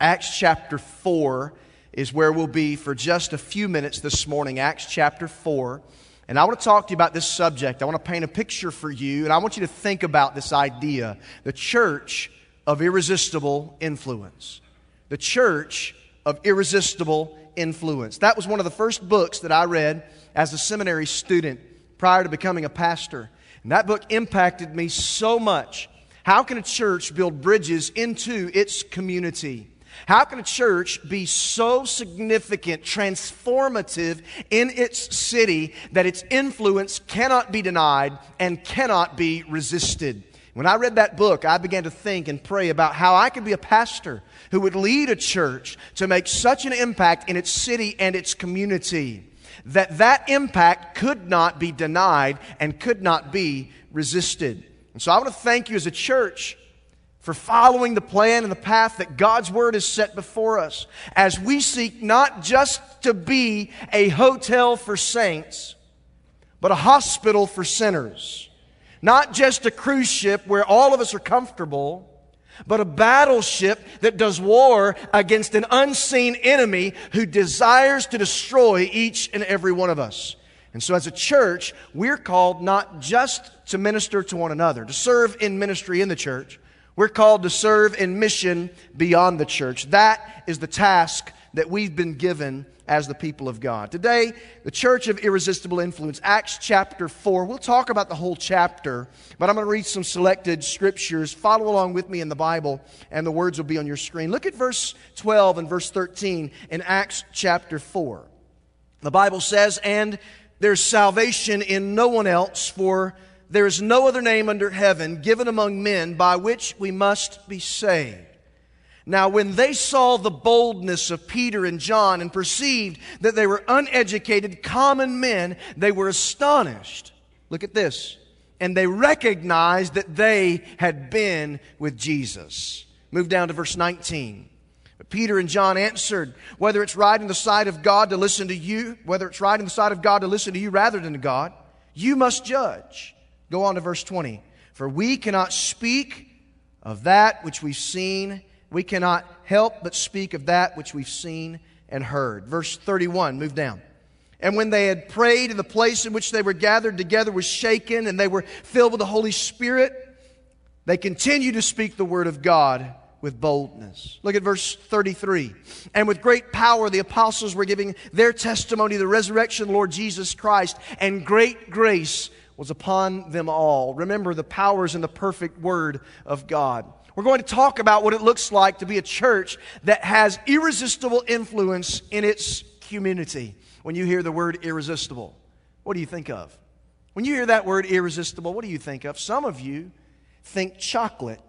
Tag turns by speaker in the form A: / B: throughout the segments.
A: Acts chapter 4 is where we'll be for just a few minutes this morning. Acts chapter 4. And I want to talk to you about this subject. I want to paint a picture for you, and I want you to think about this idea the church of irresistible influence. The church of irresistible influence. That was one of the first books that I read as a seminary student prior to becoming a pastor. And that book impacted me so much. How can a church build bridges into its community? How can a church be so significant, transformative in its city that its influence cannot be denied and cannot be resisted? When I read that book, I began to think and pray about how I could be a pastor who would lead a church to make such an impact in its city and its community that that impact could not be denied and could not be resisted. And so I want to thank you as a church for following the plan and the path that God's Word has set before us as we seek not just to be a hotel for saints, but a hospital for sinners. Not just a cruise ship where all of us are comfortable, but a battleship that does war against an unseen enemy who desires to destroy each and every one of us. And so, as a church, we're called not just to minister to one another, to serve in ministry in the church, we're called to serve in mission beyond the church. That is the task that we've been given as the people of God. Today, the Church of Irresistible Influence, Acts chapter 4. We'll talk about the whole chapter, but I'm going to read some selected scriptures. Follow along with me in the Bible, and the words will be on your screen. Look at verse 12 and verse 13 in Acts chapter 4. The Bible says, And there's salvation in no one else, for there is no other name under heaven given among men by which we must be saved. Now, when they saw the boldness of Peter and John and perceived that they were uneducated, common men, they were astonished. Look at this. And they recognized that they had been with Jesus. Move down to verse 19. But Peter and John answered, Whether it's right in the sight of God to listen to you, whether it's right in the sight of God to listen to you rather than to God, you must judge. Go on to verse 20. For we cannot speak of that which we've seen. We cannot help but speak of that which we've seen and heard. Verse 31, move down. And when they had prayed, and the place in which they were gathered together was shaken, and they were filled with the Holy Spirit, they continued to speak the word of God with boldness. Look at verse 33. And with great power, the apostles were giving their testimony the resurrection of Lord Jesus Christ, and great grace was upon them all. Remember the powers and the perfect word of God. We're going to talk about what it looks like to be a church that has irresistible influence in its community. When you hear the word irresistible, what do you think of? When you hear that word irresistible, what do you think of? Some of you think chocolate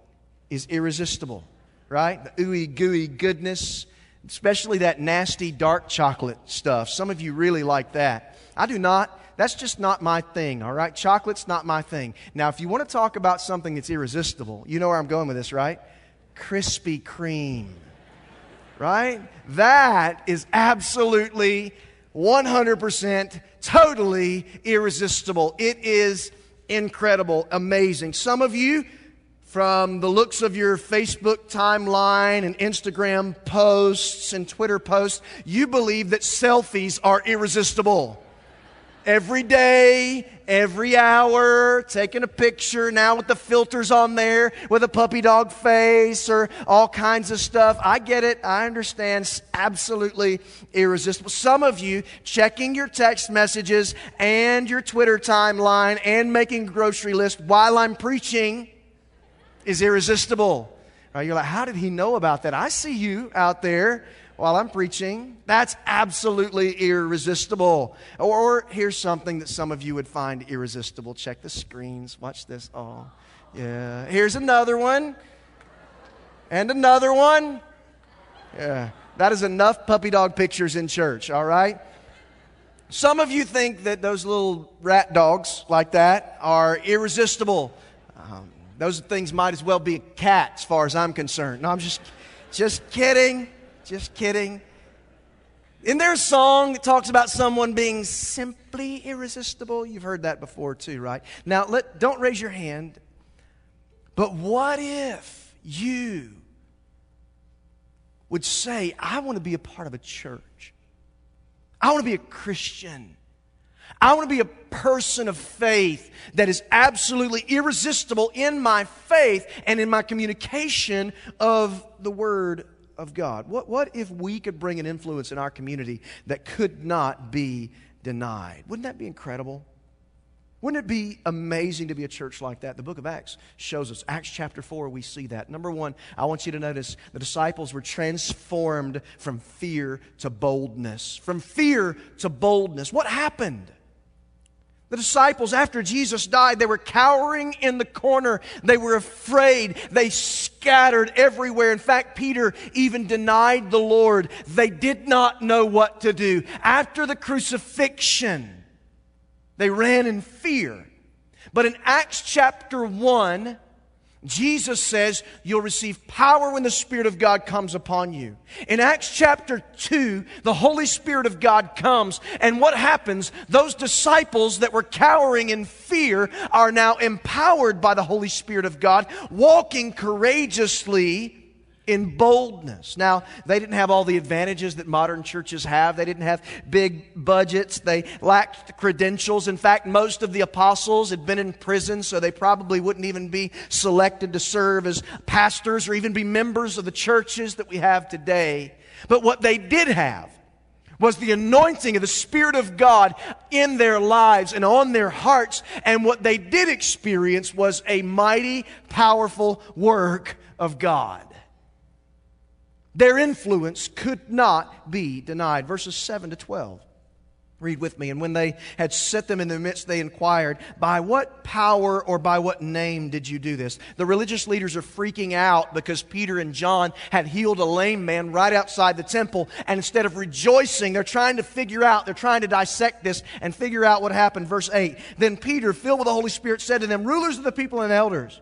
A: is irresistible, right? The ooey gooey goodness, especially that nasty dark chocolate stuff. Some of you really like that. I do not. That's just not my thing, all right? Chocolate's not my thing. Now, if you want to talk about something that's irresistible, you know where I'm going with this, right? Krispy Kreme, right? That is absolutely 100% totally irresistible. It is incredible, amazing. Some of you, from the looks of your Facebook timeline and Instagram posts and Twitter posts, you believe that selfies are irresistible every day, every hour, taking a picture now with the filters on there with a puppy dog face or all kinds of stuff. I get it. I understand. It's absolutely irresistible. Some of you checking your text messages and your Twitter timeline and making grocery list while I'm preaching is irresistible. Right, you're like, how did he know about that? I see you out there while I'm preaching. That's absolutely irresistible. Or, here's something that some of you would find irresistible. Check the screens. Watch this. Oh, yeah. Here's another one. And another one. Yeah. That is enough puppy dog pictures in church, all right? Some of you think that those little rat dogs like that are irresistible. Um, those things might as well be a cat, as far as I'm concerned. No, I'm just, just kidding. Just kidding. Isn't there a song that talks about someone being simply irresistible? You've heard that before too, right? Now, let, don't raise your hand. But what if you would say, I want to be a part of a church. I want to be a Christian. I want to be a person of faith that is absolutely irresistible in my faith and in my communication of the Word of God. What, what if we could bring an influence in our community that could not be denied? Wouldn't that be incredible? Wouldn't it be amazing to be a church like that? The book of Acts shows us. Acts chapter 4, we see that. Number one, I want you to notice the disciples were transformed from fear to boldness. From fear to boldness. What happened? The disciples, after Jesus died, they were cowering in the corner. They were afraid. They scattered everywhere. In fact, Peter even denied the Lord. They did not know what to do. After the crucifixion, they ran in fear. But in Acts chapter 1, Jesus says you'll receive power when the Spirit of God comes upon you. In Acts chapter 2, the Holy Spirit of God comes, and what happens? Those disciples that were cowering in fear are now empowered by the Holy Spirit of God, walking courageously in boldness. Now, they didn't have all the advantages that modern churches have. They didn't have big budgets. They lacked credentials. In fact, most of the apostles had been in prison, so they probably wouldn't even be selected to serve as pastors or even be members of the churches that we have today. But what they did have was the anointing of the Spirit of God in their lives and on their hearts. And what they did experience was a mighty, powerful work of God. Their influence could not be denied. Verses 7 to 12. Read with me. And when they had set them in their midst, they inquired, By what power or by what name did you do this? The religious leaders are freaking out because Peter and John had healed a lame man right outside the temple. And instead of rejoicing, they're trying to figure out, they're trying to dissect this and figure out what happened. Verse 8 Then Peter, filled with the Holy Spirit, said to them, Rulers of the people and elders,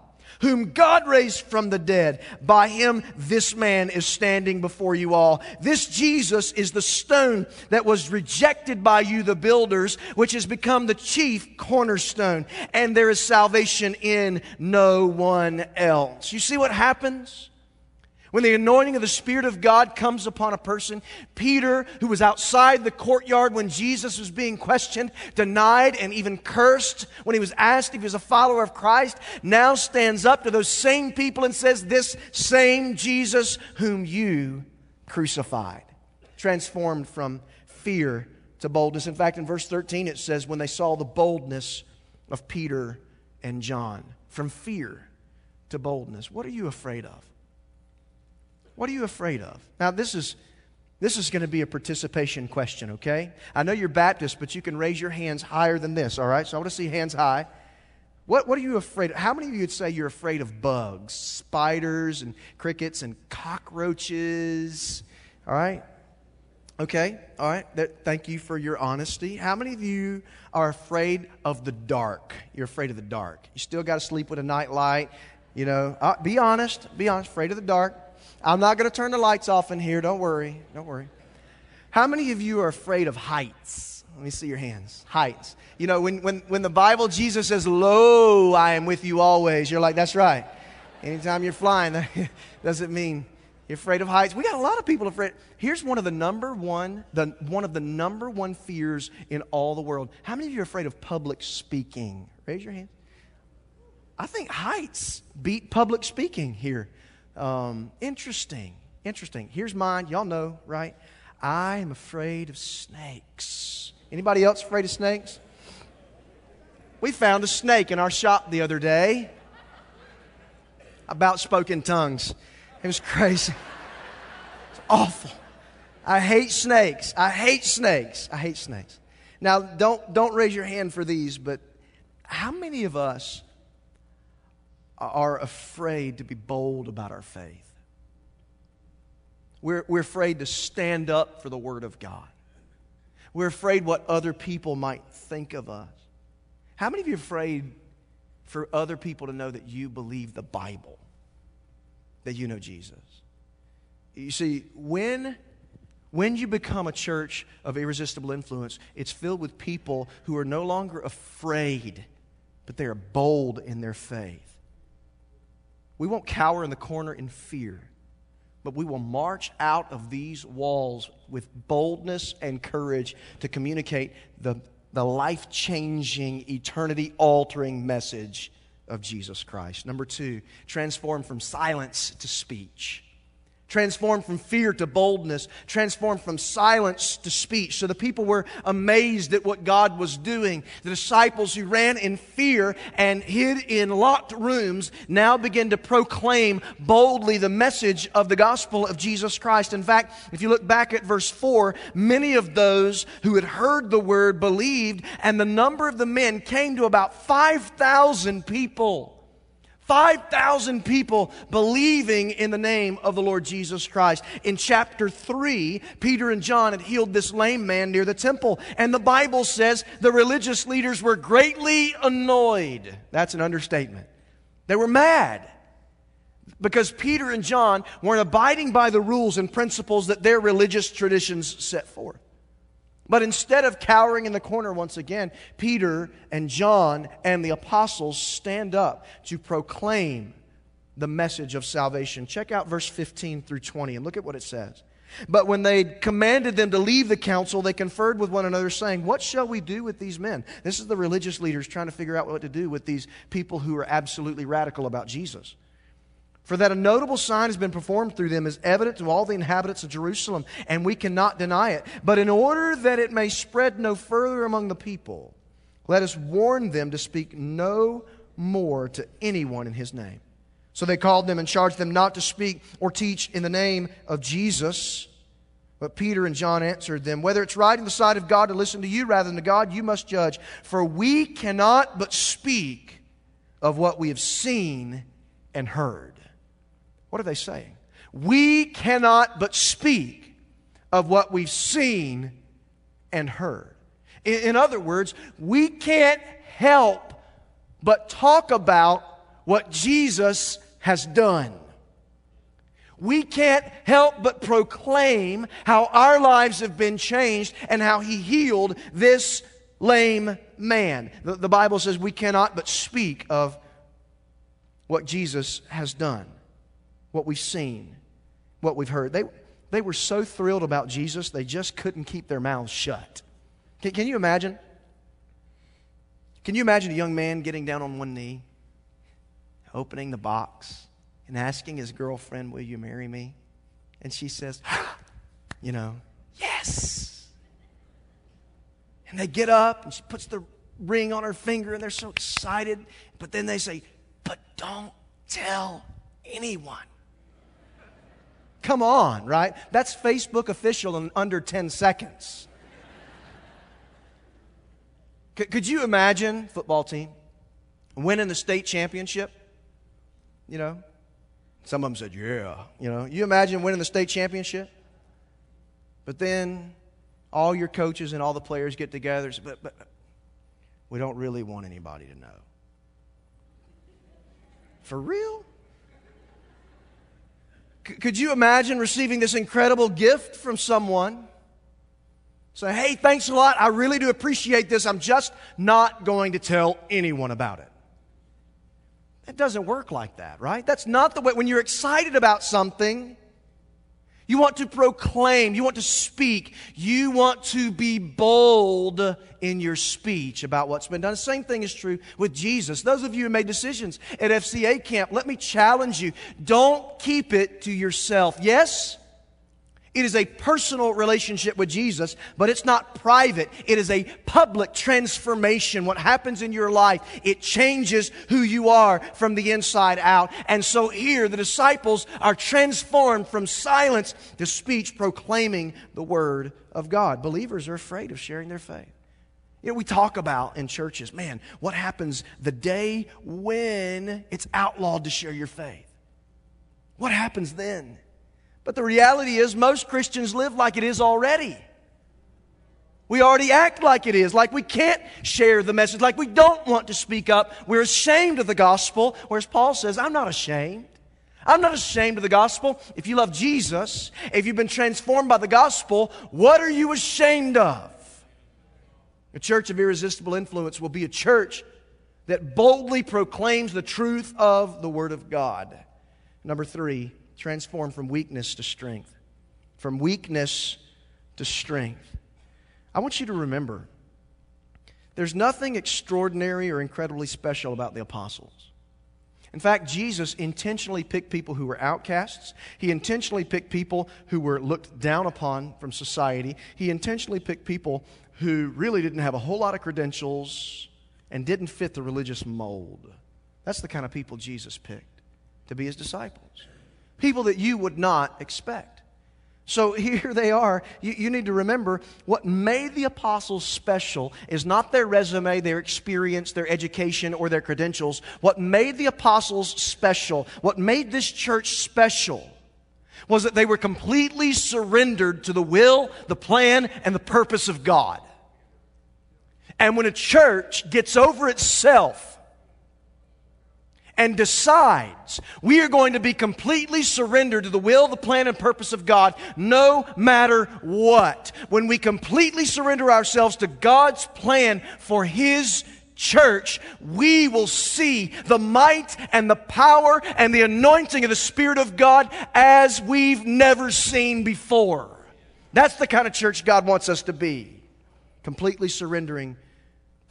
A: whom God raised from the dead. By him, this man is standing before you all. This Jesus is the stone that was rejected by you, the builders, which has become the chief cornerstone. And there is salvation in no one else. You see what happens? When the anointing of the Spirit of God comes upon a person, Peter, who was outside the courtyard when Jesus was being questioned, denied and even cursed when he was asked if he was a follower of Christ, now stands up to those same people and says, This same Jesus whom you crucified. Transformed from fear to boldness. In fact, in verse 13, it says, When they saw the boldness of Peter and John, from fear to boldness. What are you afraid of? What are you afraid of? Now, this is. This is going to be a participation question, okay? I know you're Baptist, but you can raise your hands higher than this, all right? So I want to see hands high. What, what are you afraid of? How many of you would say you're afraid of bugs, spiders, and crickets, and cockroaches? All right? Okay, all right. That, thank you for your honesty. How many of you are afraid of the dark? You're afraid of the dark. You still got to sleep with a night light. You know, uh, be honest. Be honest. Afraid of the dark. I'm not going to turn the lights off in here. Don't worry. Don't worry. How many of you are afraid of heights? Let me see your hands. Heights. You know, when, when, when the Bible, Jesus says, Lo, I am with you always, you're like, that's right. Anytime you're flying, that doesn't mean you're afraid of heights. We got a lot of people afraid. Here's one of the number one, the, one of the number one fears in all the world. How many of you are afraid of public speaking? Raise your hand. I think heights beat public speaking here. Um, interesting. Interesting. Here's mine. Y'all know, right? I am afraid of snakes. Anybody else afraid of snakes? We found a snake in our shop the other day. About spoken tongues. It was crazy. It's awful. I hate snakes. I hate snakes. I hate snakes. Now, don't, don't raise your hand for these, but how many of us are afraid to be bold about our faith. We're, we're afraid to stand up for the Word of God. We're afraid what other people might think of us. How many of you are afraid for other people to know that you believe the Bible, that you know Jesus? You see, when, when you become a church of irresistible influence, it's filled with people who are no longer afraid, but they are bold in their faith. We won't cower in the corner in fear, but we will march out of these walls with boldness and courage to communicate the, the life changing, eternity altering message of Jesus Christ. Number two, transform from silence to speech transformed from fear to boldness, transformed from silence to speech. So the people were amazed at what God was doing. The disciples who ran in fear and hid in locked rooms now begin to proclaim boldly the message of the gospel of Jesus Christ. In fact, if you look back at verse 4, many of those who had heard the word believed, and the number of the men came to about 5,000 people. 5,000 people believing in the name of the Lord Jesus Christ. In chapter 3, Peter and John had healed this lame man near the temple. And the Bible says the religious leaders were greatly annoyed. That's an understatement. They were mad because Peter and John weren't abiding by the rules and principles that their religious traditions set forth. But instead of cowering in the corner once again, Peter and John and the apostles stand up to proclaim the message of salvation. Check out verse 15 through 20 and look at what it says. But when they commanded them to leave the council, they conferred with one another, saying, What shall we do with these men? This is the religious leaders trying to figure out what to do with these people who are absolutely radical about Jesus. For that a notable sign has been performed through them is evident to all the inhabitants of Jerusalem, and we cannot deny it. But in order that it may spread no further among the people, let us warn them to speak no more to anyone in his name. So they called them and charged them not to speak or teach in the name of Jesus. But Peter and John answered them, Whether it's right in the sight of God to listen to you rather than to God, you must judge. For we cannot but speak of what we have seen and heard. What are they saying? We cannot but speak of what we've seen and heard. In, in other words, we can't help but talk about what Jesus has done. We can't help but proclaim how our lives have been changed and how He healed this lame man. The, the Bible says we cannot but speak of what Jesus has done what we've seen, what we've heard. They, they were so thrilled about Jesus, they just couldn't keep their mouths shut. Can, can you imagine? Can you imagine a young man getting down on one knee, opening the box, and asking his girlfriend, Will you marry me? And she says, You know, yes. And they get up, and she puts the ring on her finger, and they're so excited. But then they say, But don't tell anyone. Come on, right? That's Facebook official in under 10 seconds. C- could you imagine football team winning the state championship? You know, some of them said, "Yeah." You know, you imagine winning the state championship, but then all your coaches and all the players get together, but, but we don't really want anybody to know. For real? Could you imagine receiving this incredible gift from someone? Say, hey, thanks a lot. I really do appreciate this. I'm just not going to tell anyone about it. That doesn't work like that, right? That's not the way. When you're excited about something, you want to proclaim, you want to speak, you want to be bold in your speech about what's been done. The same thing is true with Jesus. Those of you who made decisions at FCA camp, let me challenge you. Don't keep it to yourself. Yes? It is a personal relationship with Jesus, but it's not private. It is a public transformation. What happens in your life, it changes who you are from the inside out. And so here, the disciples are transformed from silence to speech, proclaiming the word of God. Believers are afraid of sharing their faith. You know, we talk about in churches, man, what happens the day when it's outlawed to share your faith? What happens then? But the reality is, most Christians live like it is already. We already act like it is, like we can't share the message, like we don't want to speak up. We're ashamed of the gospel, whereas Paul says, I'm not ashamed. I'm not ashamed of the gospel. If you love Jesus, if you've been transformed by the gospel, what are you ashamed of? A church of irresistible influence will be a church that boldly proclaims the truth of the Word of God. Number three, transform from weakness to strength. From weakness to strength. I want you to remember there's nothing extraordinary or incredibly special about the apostles. In fact, Jesus intentionally picked people who were outcasts. He intentionally picked people who were looked down upon from society. He intentionally picked people who really didn't have a whole lot of credentials and didn't fit the religious mold. That's the kind of people Jesus picked to be his disciples. People that you would not expect. So here they are. You, you, need to remember what made the apostles special is not their resume, their experience, their education, or their credentials. What made the apostles special, what made this church special, was that they were completely surrendered to the will, the plan, and the purpose of God. And when a church gets over itself, and decides we are going to be completely surrendered to the will, the plan, and purpose of God no matter what. When we completely surrender ourselves to God's plan for His church, we will see the might and the power and the anointing of the Spirit of God as we've never seen before. That's the kind of church God wants us to be. Completely surrendering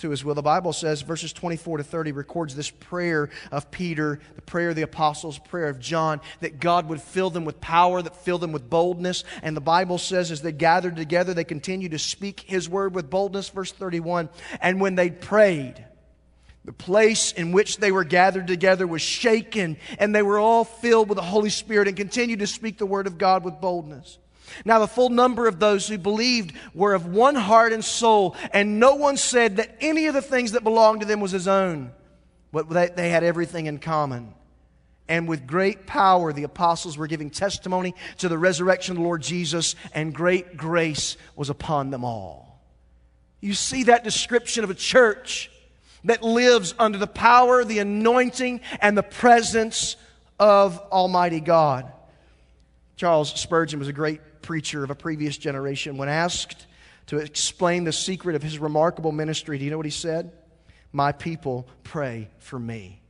A: to his will. The Bible says, verses 24 to 30 records this prayer of Peter, the prayer of the apostles, prayer of John, that God would fill them with power, that fill them with boldness. And the Bible says, as they gathered together, they continued to speak his word with boldness. Verse 31 And when they prayed, the place in which they were gathered together was shaken, and they were all filled with the Holy Spirit and continued to speak the word of God with boldness. Now, the full number of those who believed were of one heart and soul, and no one said that any of the things that belonged to them was his own, but they had everything in common. And with great power, the apostles were giving testimony to the resurrection of the Lord Jesus, and great grace was upon them all. You see that description of a church that lives under the power, the anointing, and the presence of Almighty God. Charles Spurgeon was a great preacher of a previous generation, when asked to explain the secret of his remarkable ministry, do you know what he said? My people pray for me.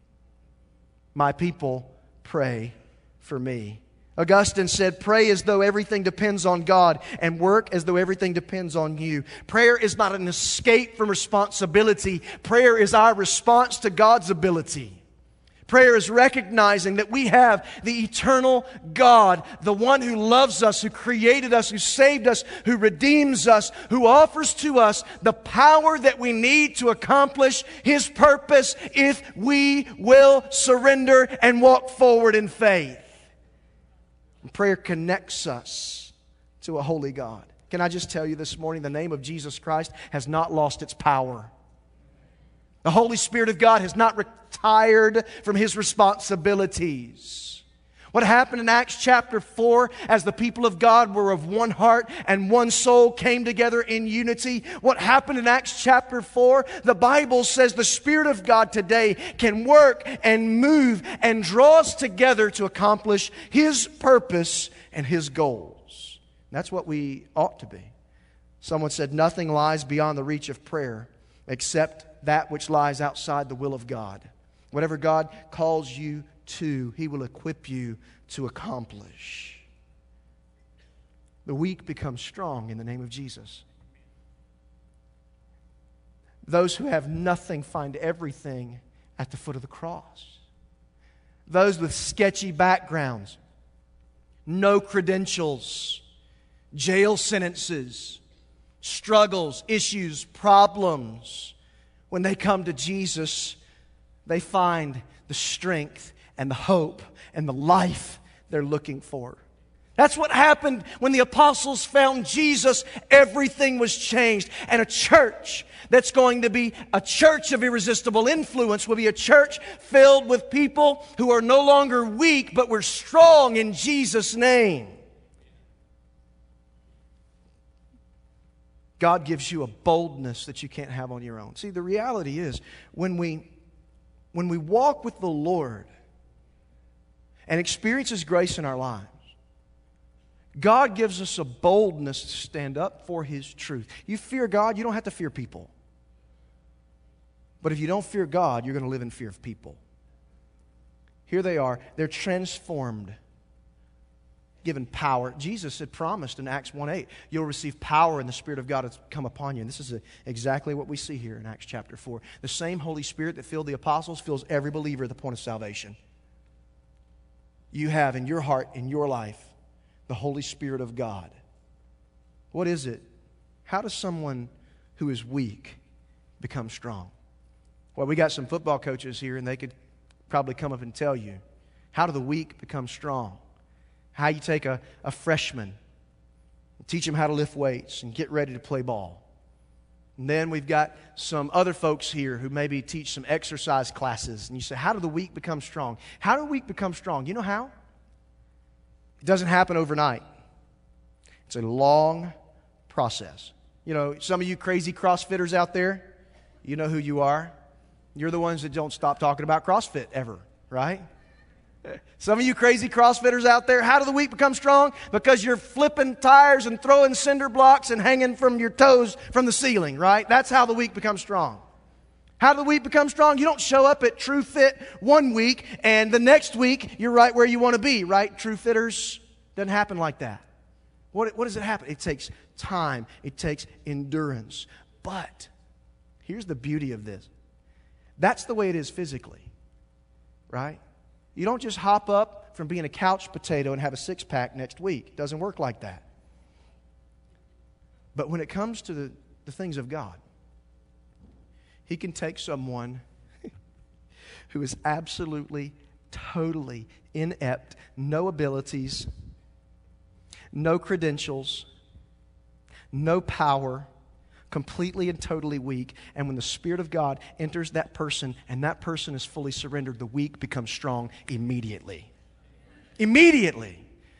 A: My people pray for me. Augustine said, Pray as though everything depends on God, and work as though everything depends on you. Prayer is not an escape from responsibility, prayer is our response to God's ability. Prayer is recognizing that we have the eternal God, the one who loves us, who created us, who saved us, who redeems us, who offers to us the power that we need to accomplish His purpose if we will surrender and walk forward in faith. And prayer connects us to a holy God. Can I just tell you this morning, the name of Jesus Christ has not lost its power. The Holy Spirit of God has not retired from his responsibilities. What happened in Acts chapter 4 as the people of God were of one heart and one soul came together in unity? What happened in Acts chapter 4? The Bible says the Spirit of God today can work and move and draw us together to accomplish His purpose and His goals. That's what we ought to be. Someone said, Nothing lies beyond the reach of prayer except that which lies outside the will of God. Whatever God calls you to, He will equip you to accomplish. The weak become strong in the name of Jesus. Those who have nothing find everything at the foot of the cross. Those with sketchy backgrounds, no credentials, jail sentences, struggles, issues, problems when they come to Jesus, they find the strength and the hope and the life they're looking for. That's what happened when the apostles found Jesus. Everything was changed. And a church that's going to be a church of irresistible influence will be a church filled with people who are no longer weak, but we're strong in Jesus' name. God gives you a boldness that you can't have on your own. See, the reality is when we when we walk with the Lord and experience His grace in our lives, God gives us a boldness to stand up for His truth. You fear God, you don't have to fear people. But if you don't fear God, you're going to live in fear of people. Here they are. They're transformed, given power. Jesus had promised in Acts 1 8, you'll receive power and the Spirit of God has come upon you. And this is exactly what we see here in Acts chapter 4. The same Holy Spirit that filled the apostles fills every believer at the point of salvation. You have in your heart, in your life, the Holy Spirit of God. What is it? How does someone who is weak become strong? Well, we got some football coaches here, and they could probably come up and tell you how do the weak become strong? How you take a, a freshman, teach him how to lift weights, and get ready to play ball. And then we've got some other folks here who maybe teach some exercise classes. And you say, How do the weak become strong? How do weak become strong? You know how? It doesn't happen overnight, it's a long process. You know, some of you crazy CrossFitters out there, you know who you are. You're the ones that don't stop talking about CrossFit ever, right? Some of you crazy CrossFitters out there, how do the weak become strong? Because you're flipping tires and throwing cinder blocks and hanging from your toes from the ceiling, right? That's how the weak become strong. How do the weak become strong? You don't show up at True Fit one week and the next week you're right where you want to be, right? True Fitters doesn't happen like that. What, what does it happen? It takes time, it takes endurance. But here's the beauty of this that's the way it is physically, right? You don't just hop up from being a couch potato and have a six pack next week. It doesn't work like that. But when it comes to the, the things of God, He can take someone who is absolutely, totally inept, no abilities, no credentials, no power completely and totally weak. And when the Spirit of God enters that person and that person is fully surrendered, the weak becomes strong immediately. Immediately.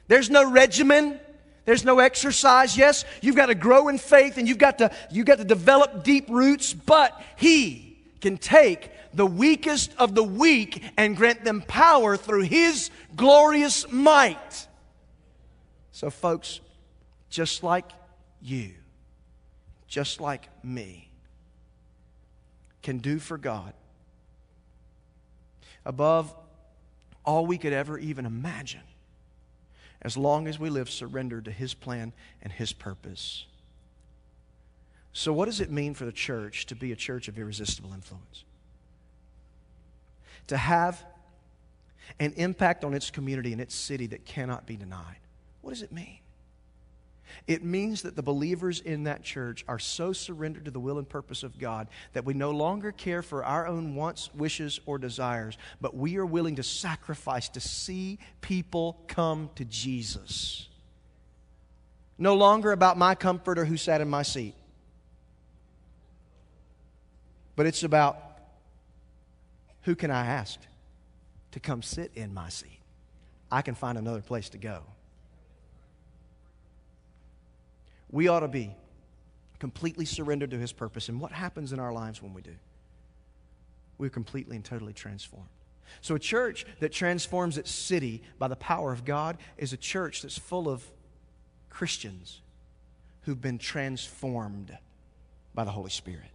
A: There's no regimen. There's no exercise. Yes, you've got to grow in faith and you've got to, you've got to develop deep roots, but He can take the weakest of the weak and grant them power through His glorious might. So, folks, just like you, just like me, can do for God above all we could ever even imagine, as long as we live surrendered to His plan and His purpose. So, what does it mean for the church to be a church of irresistible influence? To have an impact on its community and its city that cannot be denied. What does it mean? It means that the believers in that church are so surrendered to the will and purpose of God that we no longer care for our own wants, wishes, or desires, but we are willing to sacrifice to see people come to Jesus. No longer about my comfort or who sat in my seat, but it's about who can I ask to come sit in my seat? I can find another place to go. We ought to be completely surrendered to His purpose. And what happens in our lives when we do? We're completely and totally transformed. So, a church that transforms its city by the power of God is a church that's full of Christians who've been transformed by the Holy Spirit.